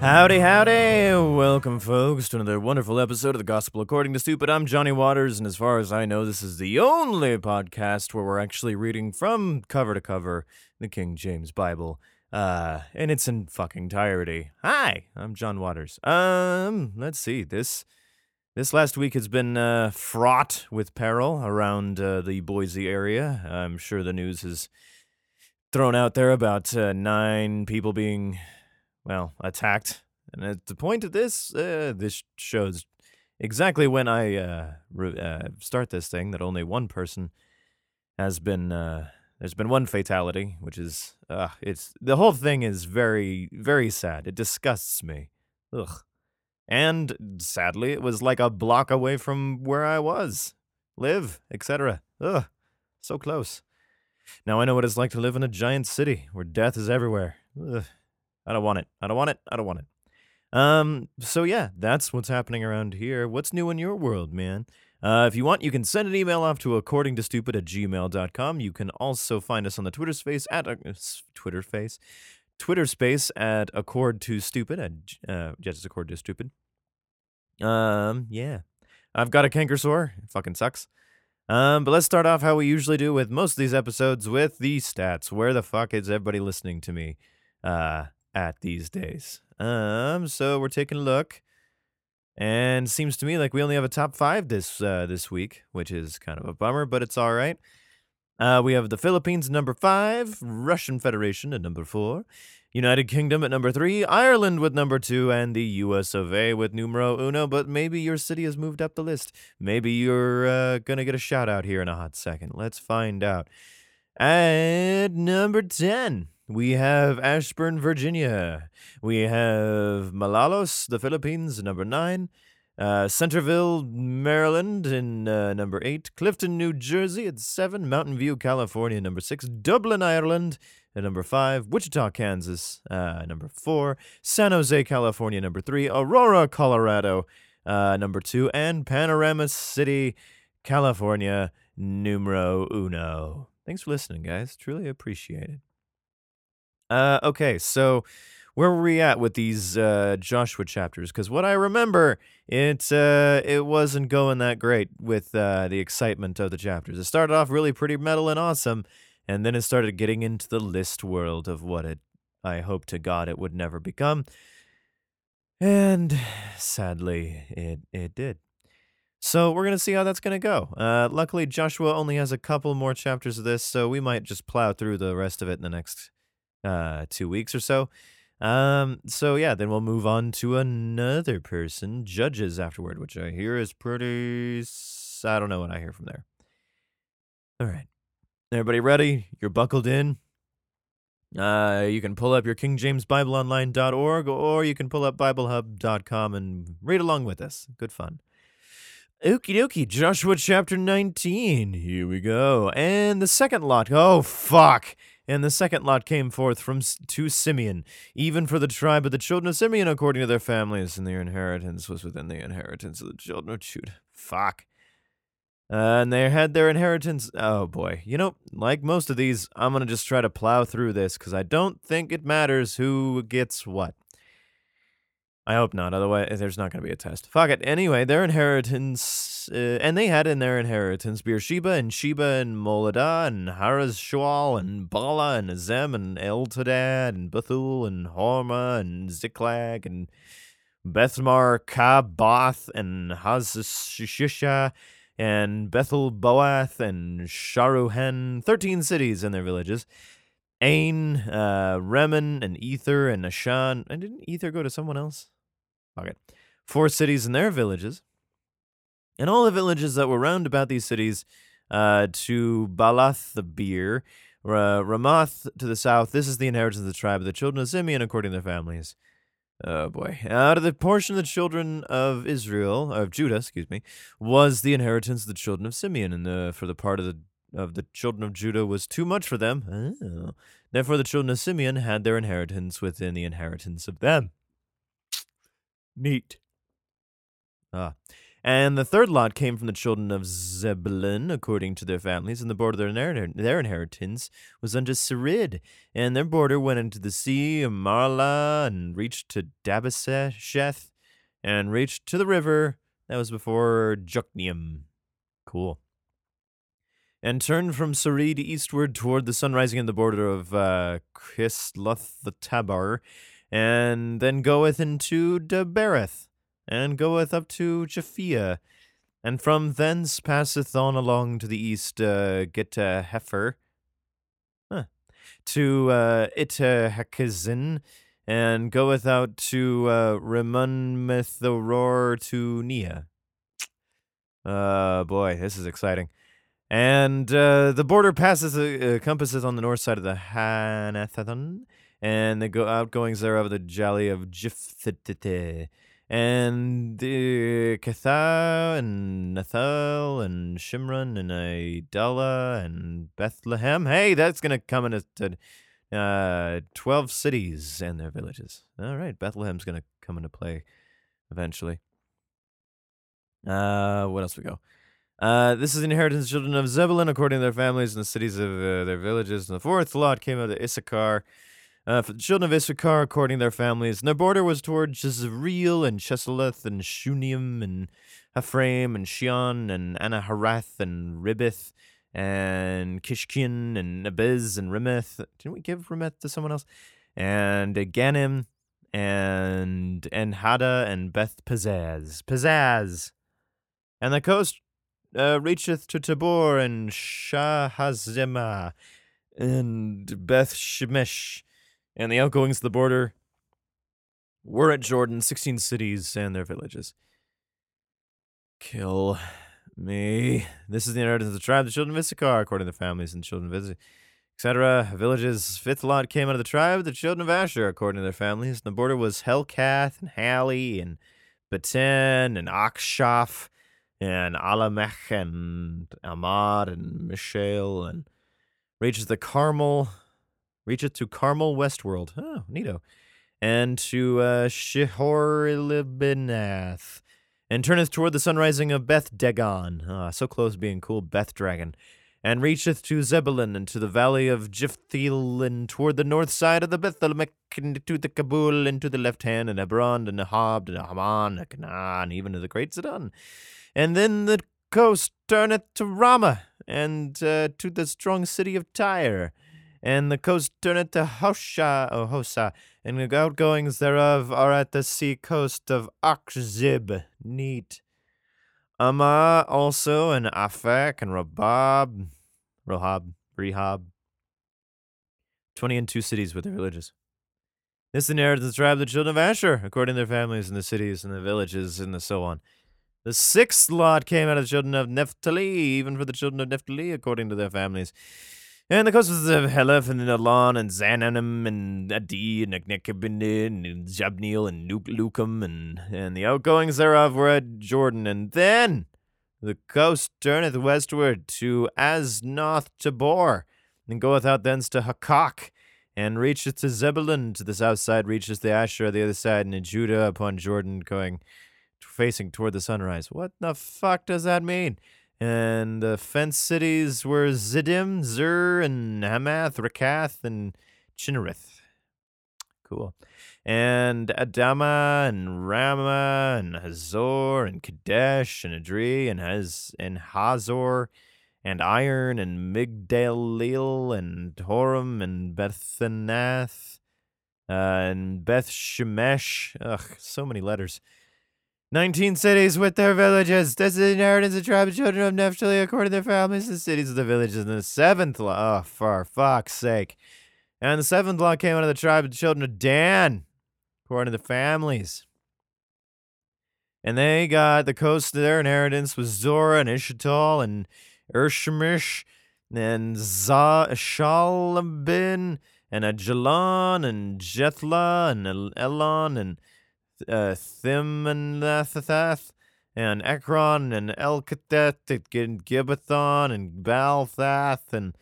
Howdy, howdy! Welcome, folks, to another wonderful episode of the Gospel According to Stupid. I'm Johnny Waters, and as far as I know, this is the only podcast where we're actually reading from cover to cover the King James Bible, uh, and its in fucking entirety. Hi, I'm John Waters. Um, let's see this. This last week has been uh, fraught with peril around uh, the Boise area. I'm sure the news has thrown out there about uh, nine people being, well, attacked. And at the point of this, uh, this shows exactly when I uh, re- uh, start this thing that only one person has been. Uh, there's been one fatality, which is, it's the whole thing is very, very sad. It disgusts me. Ugh. And sadly, it was like a block away from where I was, live, etc. Ugh, so close. Now I know what it's like to live in a giant city where death is everywhere. Ugh. I don't want it. I don't want it. I don't want it. Um, so yeah, that's what's happening around here. What's new in your world, man? Uh, if you want, you can send an email off to according to stupid at gmail.com. You can also find us on the Twitter space at uh, Twitter face. Twitter space at accord to stupid at uh just accord to stupid. Um, yeah. I've got a canker sore. It fucking sucks. Um, but let's start off how we usually do with most of these episodes with the stats. Where the fuck is everybody listening to me uh at these days? Um, so we're taking a look. And seems to me like we only have a top five this uh, this week, which is kind of a bummer, but it's all right. Uh, we have the Philippines number five, Russian Federation at number four, United Kingdom at number three, Ireland with number two, and the US of A with numero uno. But maybe your city has moved up the list. Maybe you're uh, gonna get a shout out here in a hot second. Let's find out. At number 10, we have Ashburn, Virginia. We have Malolos, the Philippines, number 9. Uh, Centerville, Maryland, in uh, number 8. Clifton, New Jersey, at 7. Mountain View, California, number 6. Dublin, Ireland, at number 5. Wichita, Kansas, uh, number 4. San Jose, California, number 3. Aurora, Colorado, uh, number 2. And Panorama City, California, numero uno. Thanks for listening, guys. Truly appreciate it. Uh, okay, so where were we at with these uh, Joshua chapters? Because what I remember, it uh, it wasn't going that great with uh, the excitement of the chapters. It started off really pretty metal and awesome, and then it started getting into the list world of what it I hope to God it would never become. And sadly, it it did. So we're gonna see how that's gonna go. Uh, luckily, Joshua only has a couple more chapters of this, so we might just plow through the rest of it in the next uh, two weeks or so. Um, so yeah, then we'll move on to another person, Judges, afterward, which I hear is pretty. I don't know what I hear from there. All right, everybody ready? You're buckled in. Uh, you can pull up your King James Bible Online.org or you can pull up BibleHub.com and read along with us. Good fun. Okie dokie, Joshua chapter 19. Here we go. And the second lot. Oh, fuck. And the second lot came forth from to Simeon, even for the tribe of the children of Simeon, according to their families, and their inheritance was within the inheritance of the children of Judah. Fuck. And they had their inheritance. Oh boy. You know, like most of these, I'm going to just try to plow through this because I don't think it matters who gets what. I hope not. Otherwise, there's not going to be a test. Fuck it. Anyway, their inheritance, uh, and they had in their inheritance Beersheba and Sheba and Moladah and Haraz Shual and Bala and Azem and Eltadad and Bethul and Hormah and Ziklag and Bethmar Kaboth and Hazishisha and Bethel Boath and Sharuhen, 13 cities and their villages. Ain, uh, Remen, and Ether, and Ashan. And didn't Ether go to someone else? Okay. Four cities and their villages. And all the villages that were round about these cities uh, to Balath the beer, uh, Ramoth to the south. This is the inheritance of the tribe of the children of Simeon according to their families. Oh boy. Out of the portion of the children of Israel, of Judah, excuse me, was the inheritance of the children of Simeon, and the, for the part of the of the children of Judah was too much for them. Oh. Therefore, the children of Simeon had their inheritance within the inheritance of them. Neat. Ah. And the third lot came from the children of Zebulun, according to their families, and the border of their, their inheritance was unto Sarid. And their border went into the sea of Marlah, and reached to Dabbasheth, and reached to the river that was before Jokneam. Cool. And turned from Sarid eastward toward the sun rising in the border of uh, Kisloth the Tabar, and then goeth into Debereth and goeth up to Japhia, and from thence passeth on along to the east, uh, get to Heifer, huh, to uh, and goeth out to uh, Rimonmethoror to Nia. Uh, boy, this is exciting. And uh, the border passes, uh, compasses on the north side of the Hanathon, and the go- outgoings thereof the Jali of Jifthitite and uh, Katha and Nathal and Shimron and Idala and Bethlehem. Hey, that's to come into uh, 12 cities and their villages. All right, Bethlehem's to come into play eventually. Uh, what else we go? Uh, this is the inheritance children of Zebulun according to their families and the cities of uh, their villages. And the fourth lot came out of Issachar uh, for the children of Issachar, according to their families, and their border was toward Jezreel and Chesaleth and Shunem and Ephraim and Shion and Anaharath and Ribith and Kishkin and Abiz and Rimeth. Didn't we give Rimeth to someone else? And Ganim and and Hada and Beth Pizzaz. Pizzaz. And the coast uh, reacheth to Tabor and Shahazimah and Beth Shemesh and the outgoings of the border were at Jordan, 16 cities and their villages. Kill me. This is the inheritance of the tribe, the children of Issachar, according to their families and children of Issachar, etc. Villages, fifth lot came out of the tribe, the children of Asher, according to their families. And the border was Helkath and Hali and Beten and Akshaph and Alamech and Amad and Mishael and reaches the Carmel reacheth to Carmel Westworld. Oh, neato. And to uh, Shihor and turneth toward the sunrising of Beth Dagon. Ah, so close being cool, Beth Dragon. And reacheth to Zebulun and to the valley of Jiphthil and toward the north side of the Bethelmech and to the Kabul and to the left hand and Hebron and Nahab and Haman and Canaan even to the great Zidon. And then the coast turneth to Ramah and uh, to the strong city of Tyre and the coast turneth to Hosha, or oh, Hosa, and the outgoings thereof are at the sea coast of Akzib. Neat. Amma also, and Afek, and Rabab, Rohab, Rehab. Twenty and two cities with their villages. This inherited the tribe of the children of Asher, according to their families and the cities and the villages and the so on. The sixth lot came out of the children of Naphtali, even for the children of Naphtali, according to their families. And the coasts of Heleph and Elon and Zananim and Adi and Nekabindin and Jabneel and Lukum and, and the outgoings thereof were at Jordan. And then the coast turneth westward to Aznoth Tabor and goeth out thence to Hakak and reacheth to Zebulun to the south side, reaches the Asher the other side, and Judah upon Jordan going facing toward the sunrise. What the fuck does that mean? And the fenced cities were Zidim, Zur, and Hamath, Rakath, and Chinnerith. Cool. And Adama, and Rama, and Hazor, and Kadesh, and Adri, and Haz, and Hazor, and Iron, and Migdalil, and Horam, and Bethanath, uh, and Beth Shemesh. Ugh, so many letters. Nineteen cities with their villages. This is the inheritance of tribe of children of Naphtali according to their families. The cities of the villages. And the seventh law, oh, for fuck's sake. And the seventh law came out of the tribe of the children of Dan, according to the families. And they got the coast of their inheritance was Zora and Ishatal and Ershemish and Shalabin and Ajalon and Jethla and Elon and uh, Thimanath and Ekron and Elkatheth and Gibbethon and Balthath and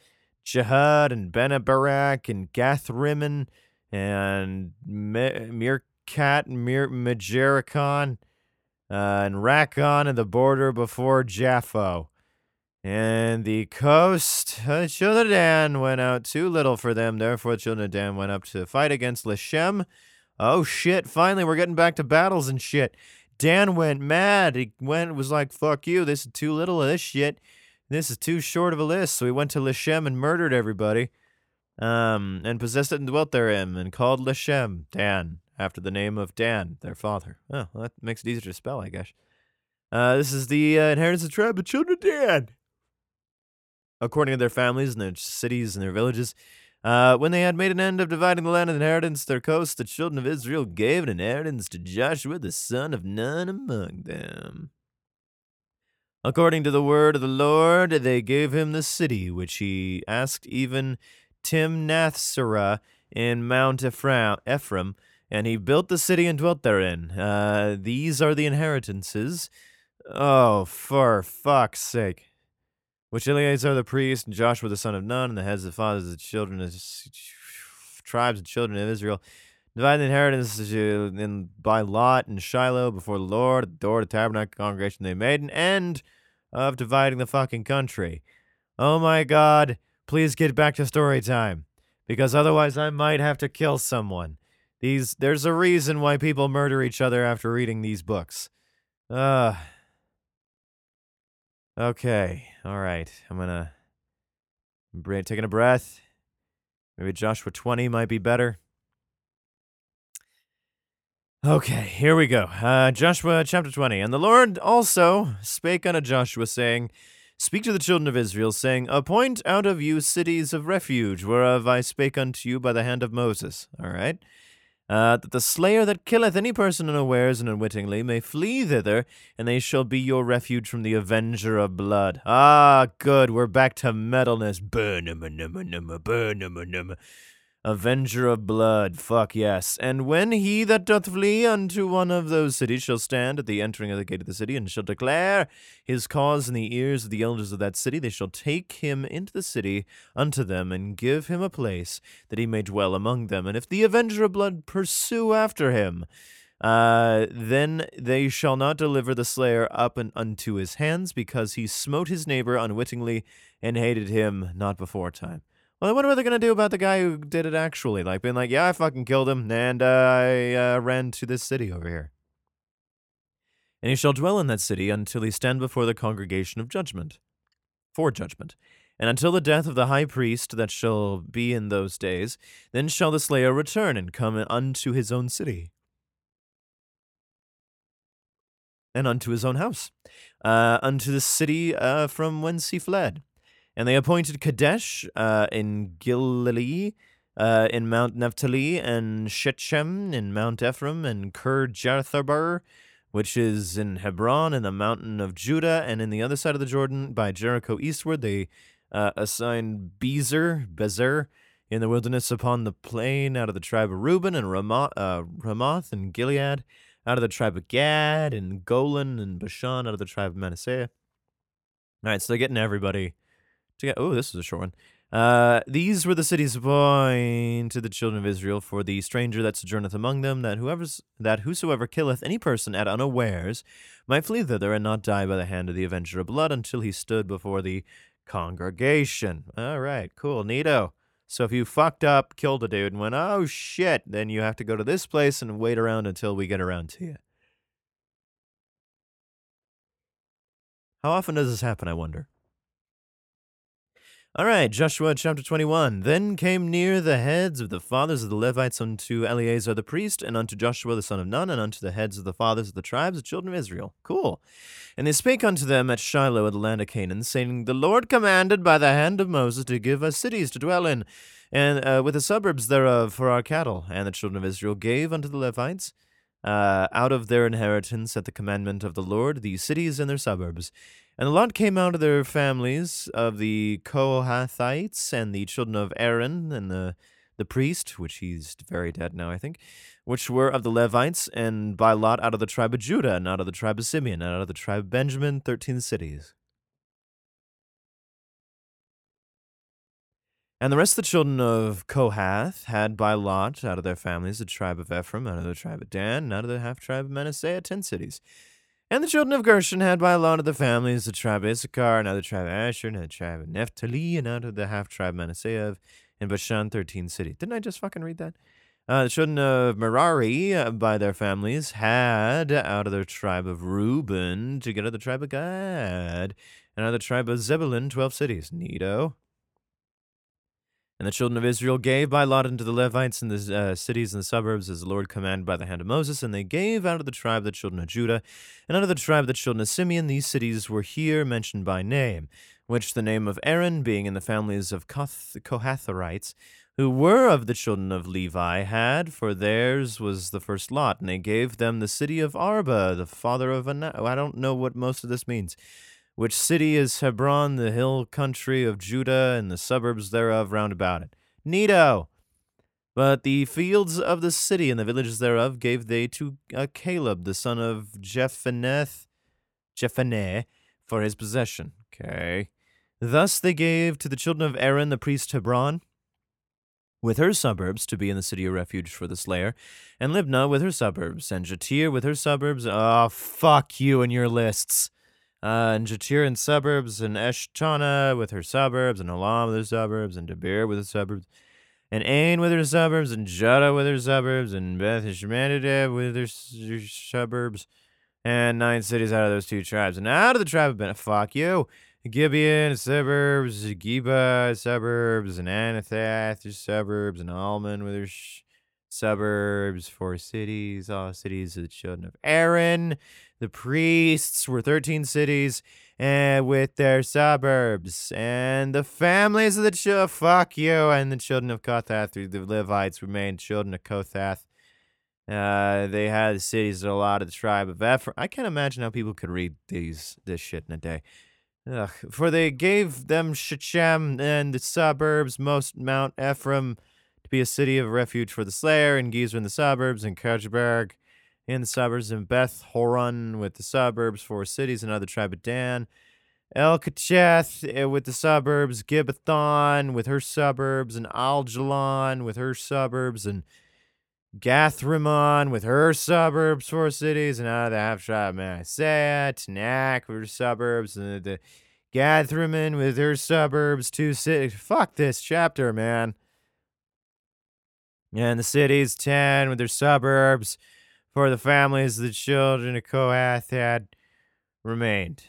Jehud and Benabarak and Gathrimmon and Me- and Mir- uh, and Rakkon and the border before Jaffo. And the coast, uh, of Dan went out too little for them. Therefore, the children of Dan went up to fight against Leshem. Oh shit! Finally, we're getting back to battles and shit. Dan went mad. He went was like, "Fuck you! This is too little of this shit. This is too short of a list." So he went to Leshem and murdered everybody, um, and possessed it and dwelt therein, and called Leshem Dan after the name of Dan, their father. Oh, well, that makes it easier to spell, I guess. Uh, this is the uh, inheritance of the tribe of children of Dan according to their families and their cities and their villages. Uh, when they had made an end of dividing the land of inheritance, their coast, the children of Israel gave an inheritance to Joshua the son of Nun among them. According to the word of the Lord, they gave him the city which he asked even Timnathserah in Mount Ephraim, and he built the city and dwelt therein. Uh, these are the inheritances. Oh, for fuck's sake which Eleazar the priest and Joshua the son of Nun and the heads of the fathers of the children of tribes and children of Israel divided the inheritance uh, in by lot and Shiloh before the Lord at the door of the tabernacle congregation. They made an end of dividing the fucking country. Oh my God! Please get back to story time, because otherwise I might have to kill someone. These there's a reason why people murder each other after reading these books. Ugh. Okay, all right. I'm gonna taking a breath. Maybe Joshua 20 might be better. Okay, here we go. Uh, Joshua chapter 20. And the Lord also spake unto Joshua, saying, Speak to the children of Israel, saying, Appoint out of you cities of refuge, whereof I spake unto you by the hand of Moses. All right uh, that the slayer that killeth any person unawares and unwittingly may flee thither, and they shall be your refuge from the avenger of blood. Ah, good, we're back to metalness. Burn, burn, Avenger of blood, fuck yes. And when he that doth flee unto one of those cities shall stand at the entering of the gate of the city, and shall declare his cause in the ears of the elders of that city, they shall take him into the city unto them, and give him a place that he may dwell among them. And if the avenger of blood pursue after him, uh, then they shall not deliver the slayer up and unto his hands, because he smote his neighbor unwittingly and hated him not before time. Well, I wonder what they're gonna do about the guy who did it actually. Like, being like, yeah, I fucking killed him, and uh, I uh, ran to this city over here. And he shall dwell in that city until he stand before the congregation of judgment, for judgment. And until the death of the high priest that shall be in those days, then shall the slayer return and come unto his own city. And unto his own house, uh, unto the city uh, from whence he fled. And they appointed Kadesh uh, in Galilee, uh, in Mount Naphtali, and Shechem in Mount Ephraim, and Kirjatharbar, which is in Hebron, in the mountain of Judah, and in the other side of the Jordan by Jericho eastward. They uh, assigned Bezer, Bezer, in the wilderness upon the plain out of the tribe of Reuben, and Ramoth, uh, Ramoth and Gilead out of the tribe of Gad, and Golan and Bashan out of the tribe of Manasseh. All right, so they're getting everybody to get. Oh, this is a short one. Uh, these were the cities appointed to the children of Israel for the stranger that sojourneth among them, that whoever's that whosoever killeth any person at unawares might flee thither and not die by the hand of the avenger of blood until he stood before the congregation. All right, cool, neato. So if you fucked up, killed a dude, and went, oh shit, then you have to go to this place and wait around until we get around to you. How often does this happen, I wonder? All right, Joshua chapter 21. Then came near the heads of the fathers of the Levites unto Eleazar the priest, and unto Joshua the son of Nun, and unto the heads of the fathers of the tribes of the children of Israel. Cool. And they spake unto them at Shiloh in the land of Canaan, saying, The Lord commanded by the hand of Moses to give us cities to dwell in, and uh, with the suburbs thereof for our cattle. And the children of Israel gave unto the Levites uh, out of their inheritance at the commandment of the Lord these cities and their suburbs. And the lot came out of their families of the Kohathites and the children of Aaron and the, the priest, which he's very dead now, I think, which were of the Levites, and by lot out of the tribe of Judah, and out of the tribe of Simeon, and out of the tribe of Benjamin, thirteen cities. And the rest of the children of Kohath had by lot out of their families the tribe of Ephraim, out of the tribe of Dan, and out of the half tribe of Manasseh, ten cities. And the children of Gershon had by lot of the families the tribe of Issachar, another tribe of Asher, another tribe of Naphtali, and out of the half tribe of Manasseh, of and Bashan, 13 cities. Didn't I just fucking read that? Uh, the children of Merari, uh, by their families, had out of their tribe of Reuben, together the tribe of Gad, and out of the tribe of Zebulun, 12 cities. Neato. And the children of Israel gave by lot unto the Levites in the uh, cities and the suburbs, as the Lord commanded by the hand of Moses. And they gave out of the tribe the children of Judah, and out of the tribe the children of Simeon. These cities were here mentioned by name, which the name of Aaron, being in the families of Kohatharites, who were of the children of Levi, had, for theirs was the first lot. And they gave them the city of Arba, the father of An. I don't know what most of this means which city is Hebron, the hill country of Judah, and the suburbs thereof round about it. Neato! But the fields of the city and the villages thereof gave they to uh, Caleb, the son of Jephaneth, Jephaneh, for his possession. Okay. Thus they gave to the children of Aaron the priest Hebron, with her suburbs to be in the city of refuge for the slayer, and Libnah with her suburbs, and Jatir with her suburbs. Oh, fuck you and your lists uh, and suburbs, and Eshtana with her suburbs, and Elam with her suburbs, and Debir with her suburbs, and Ain with her suburbs, and Judah with her suburbs, and Beth Shemanadab with her suburbs, and nine cities out of those two tribes. And out of the tribe of Ben, fuck you, Gibeon suburbs, Geba suburbs, and Anathath suburbs, and Almon with her sh- suburbs, four cities, all cities of the children of Aaron. The priests were 13 cities and with their suburbs. And the families of the children, fuck you, and the children of Kohath, the Levites remained children of Kohath. Uh, they had the cities of a lot of the tribe of Ephraim. I can't imagine how people could read these this shit in a day. Ugh. For they gave them Shechem and the suburbs, most Mount Ephraim, to be a city of refuge for the slayer, and Gezer in the suburbs, and Kirchberg in the suburbs, and Beth Horon with the suburbs, four cities, another tribe of Dan. El Kacheth eh, with the suburbs, Gibbethon with her suburbs, and Aljalon with her suburbs, and Gathrimmon with her suburbs, four cities, and out of the half tribe Manasseh, Tanak with her suburbs, and the Gathrimmon with her suburbs, two cities. Fuck this chapter, man. And the cities, 10 with their suburbs, for the families the children of Kohath had remained.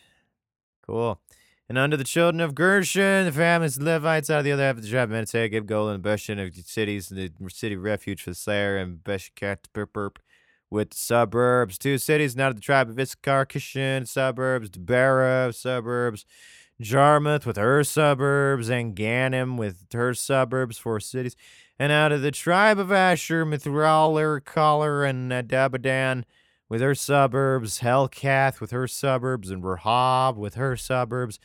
Cool. And under the children of Gershon, the families the Levites out of the other half of the tribe of Manasseh gave Golan and Bashan of the cities, and the city refuge for the slayer, and Beshekat Burp with the suburbs. Two cities, and out of the tribe of Issachar, Kishan, suburbs, Debarah, suburbs, Jarmuth with her suburbs, and Ganim with her suburbs, four cities and out of the tribe of Asher, Mithral, Collar, and Dabadan with her suburbs, Helkath with her suburbs, and Rahab with her suburbs,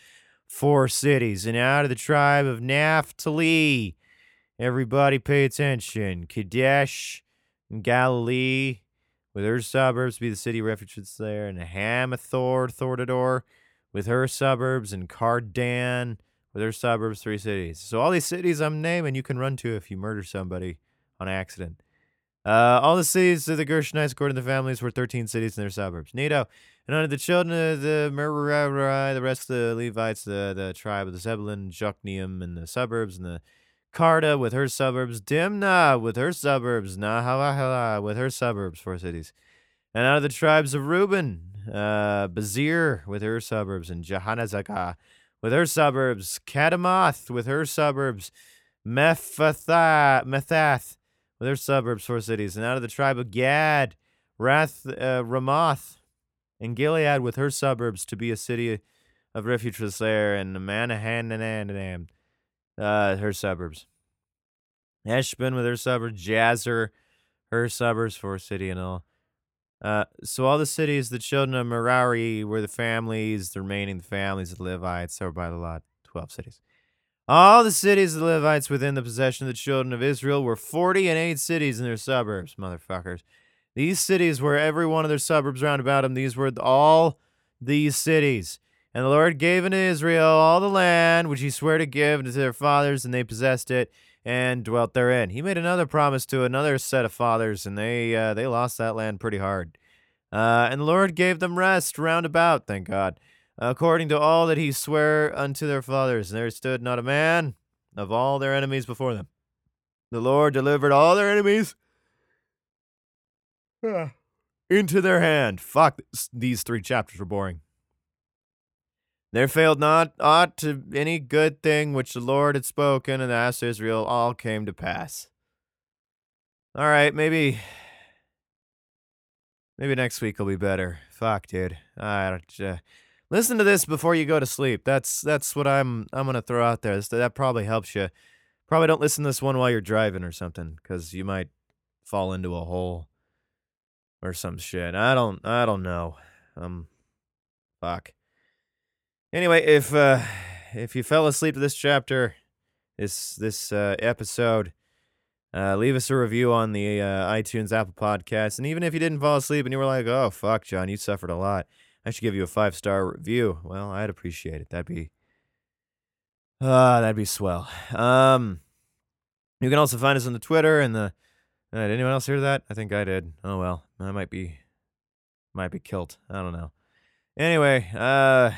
four cities. And out of the tribe of Naphtali, everybody pay attention, Kadesh and Galilee with her suburbs, be the city refuge that's there, and Hamathor, Thordador with her suburbs, and Cardan with their suburbs, three cities. So all these cities I'm naming, you can run to if you murder somebody on accident. Uh, all the cities of the Gershonites, according to the families, were 13 cities and their suburbs. Neato. And under the children of the Merari, the rest of the Levites, the, the tribe of the Zebulun, Jokneam, and the suburbs, and the Karda with her suburbs, Dimna with her suburbs, Nahawahala with her suburbs, four cities. And out of the tribes of Reuben, uh, Bazir with her suburbs, and Jahanazakah with her suburbs, Katamoth with her suburbs, Methath with her suburbs, four cities, and out of the tribe of Gad, Rath, uh, Ramoth, and Gilead with her suburbs to be a city of refuge for the slayer, and Manahan, uh, her suburbs. Eshban with her suburbs, Jazer, her suburbs, for a city and all. Uh, so all the cities, the children of Merari were the families, the remaining families of the Levites, over by the lot, 12 cities. All the cities of the Levites within the possession of the children of Israel were 40 and 8 cities in their suburbs, motherfuckers. These cities were every one of their suburbs round about them. These were all these cities. And the Lord gave unto Israel all the land which he swore to give to their fathers, and they possessed it and dwelt therein. He made another promise to another set of fathers, and they uh, they lost that land pretty hard. Uh, and the Lord gave them rest round about, thank God, according to all that he sware unto their fathers. And there stood not a man of all their enemies before them. The Lord delivered all their enemies into their hand. Fuck, these three chapters were boring. There failed not aught to any good thing which the Lord had spoken, and asked Israel all came to pass. All right, maybe, maybe next week will be better. Fuck, dude. I don't. Uh, listen to this before you go to sleep. That's that's what I'm I'm gonna throw out there. that probably helps you. Probably don't listen to this one while you're driving or something, because you might fall into a hole or some shit. I don't I don't know. Um, fuck. Anyway, if uh, if you fell asleep to this chapter, this this uh, episode, uh, leave us a review on the uh, iTunes Apple Podcast, and even if you didn't fall asleep and you were like, "Oh fuck, John, you suffered a lot," I should give you a five star review. Well, I'd appreciate it. That'd be ah, that'd be swell. Um, you can also find us on the Twitter and the. Uh, did anyone else hear that? I think I did. Oh well, I might be, might be killed. I don't know. Anyway, uh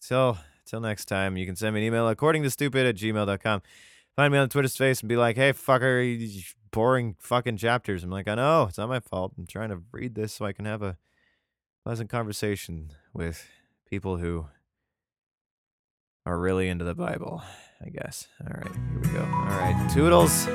till till next time, you can send me an email according to stupid at gmail.com. Find me on Twitter space and be like, hey, fucker, boring fucking chapters. I'm like, I know, it's not my fault. I'm trying to read this so I can have a pleasant conversation with people who are really into the Bible, I guess. All right, here we go. All right, toodles.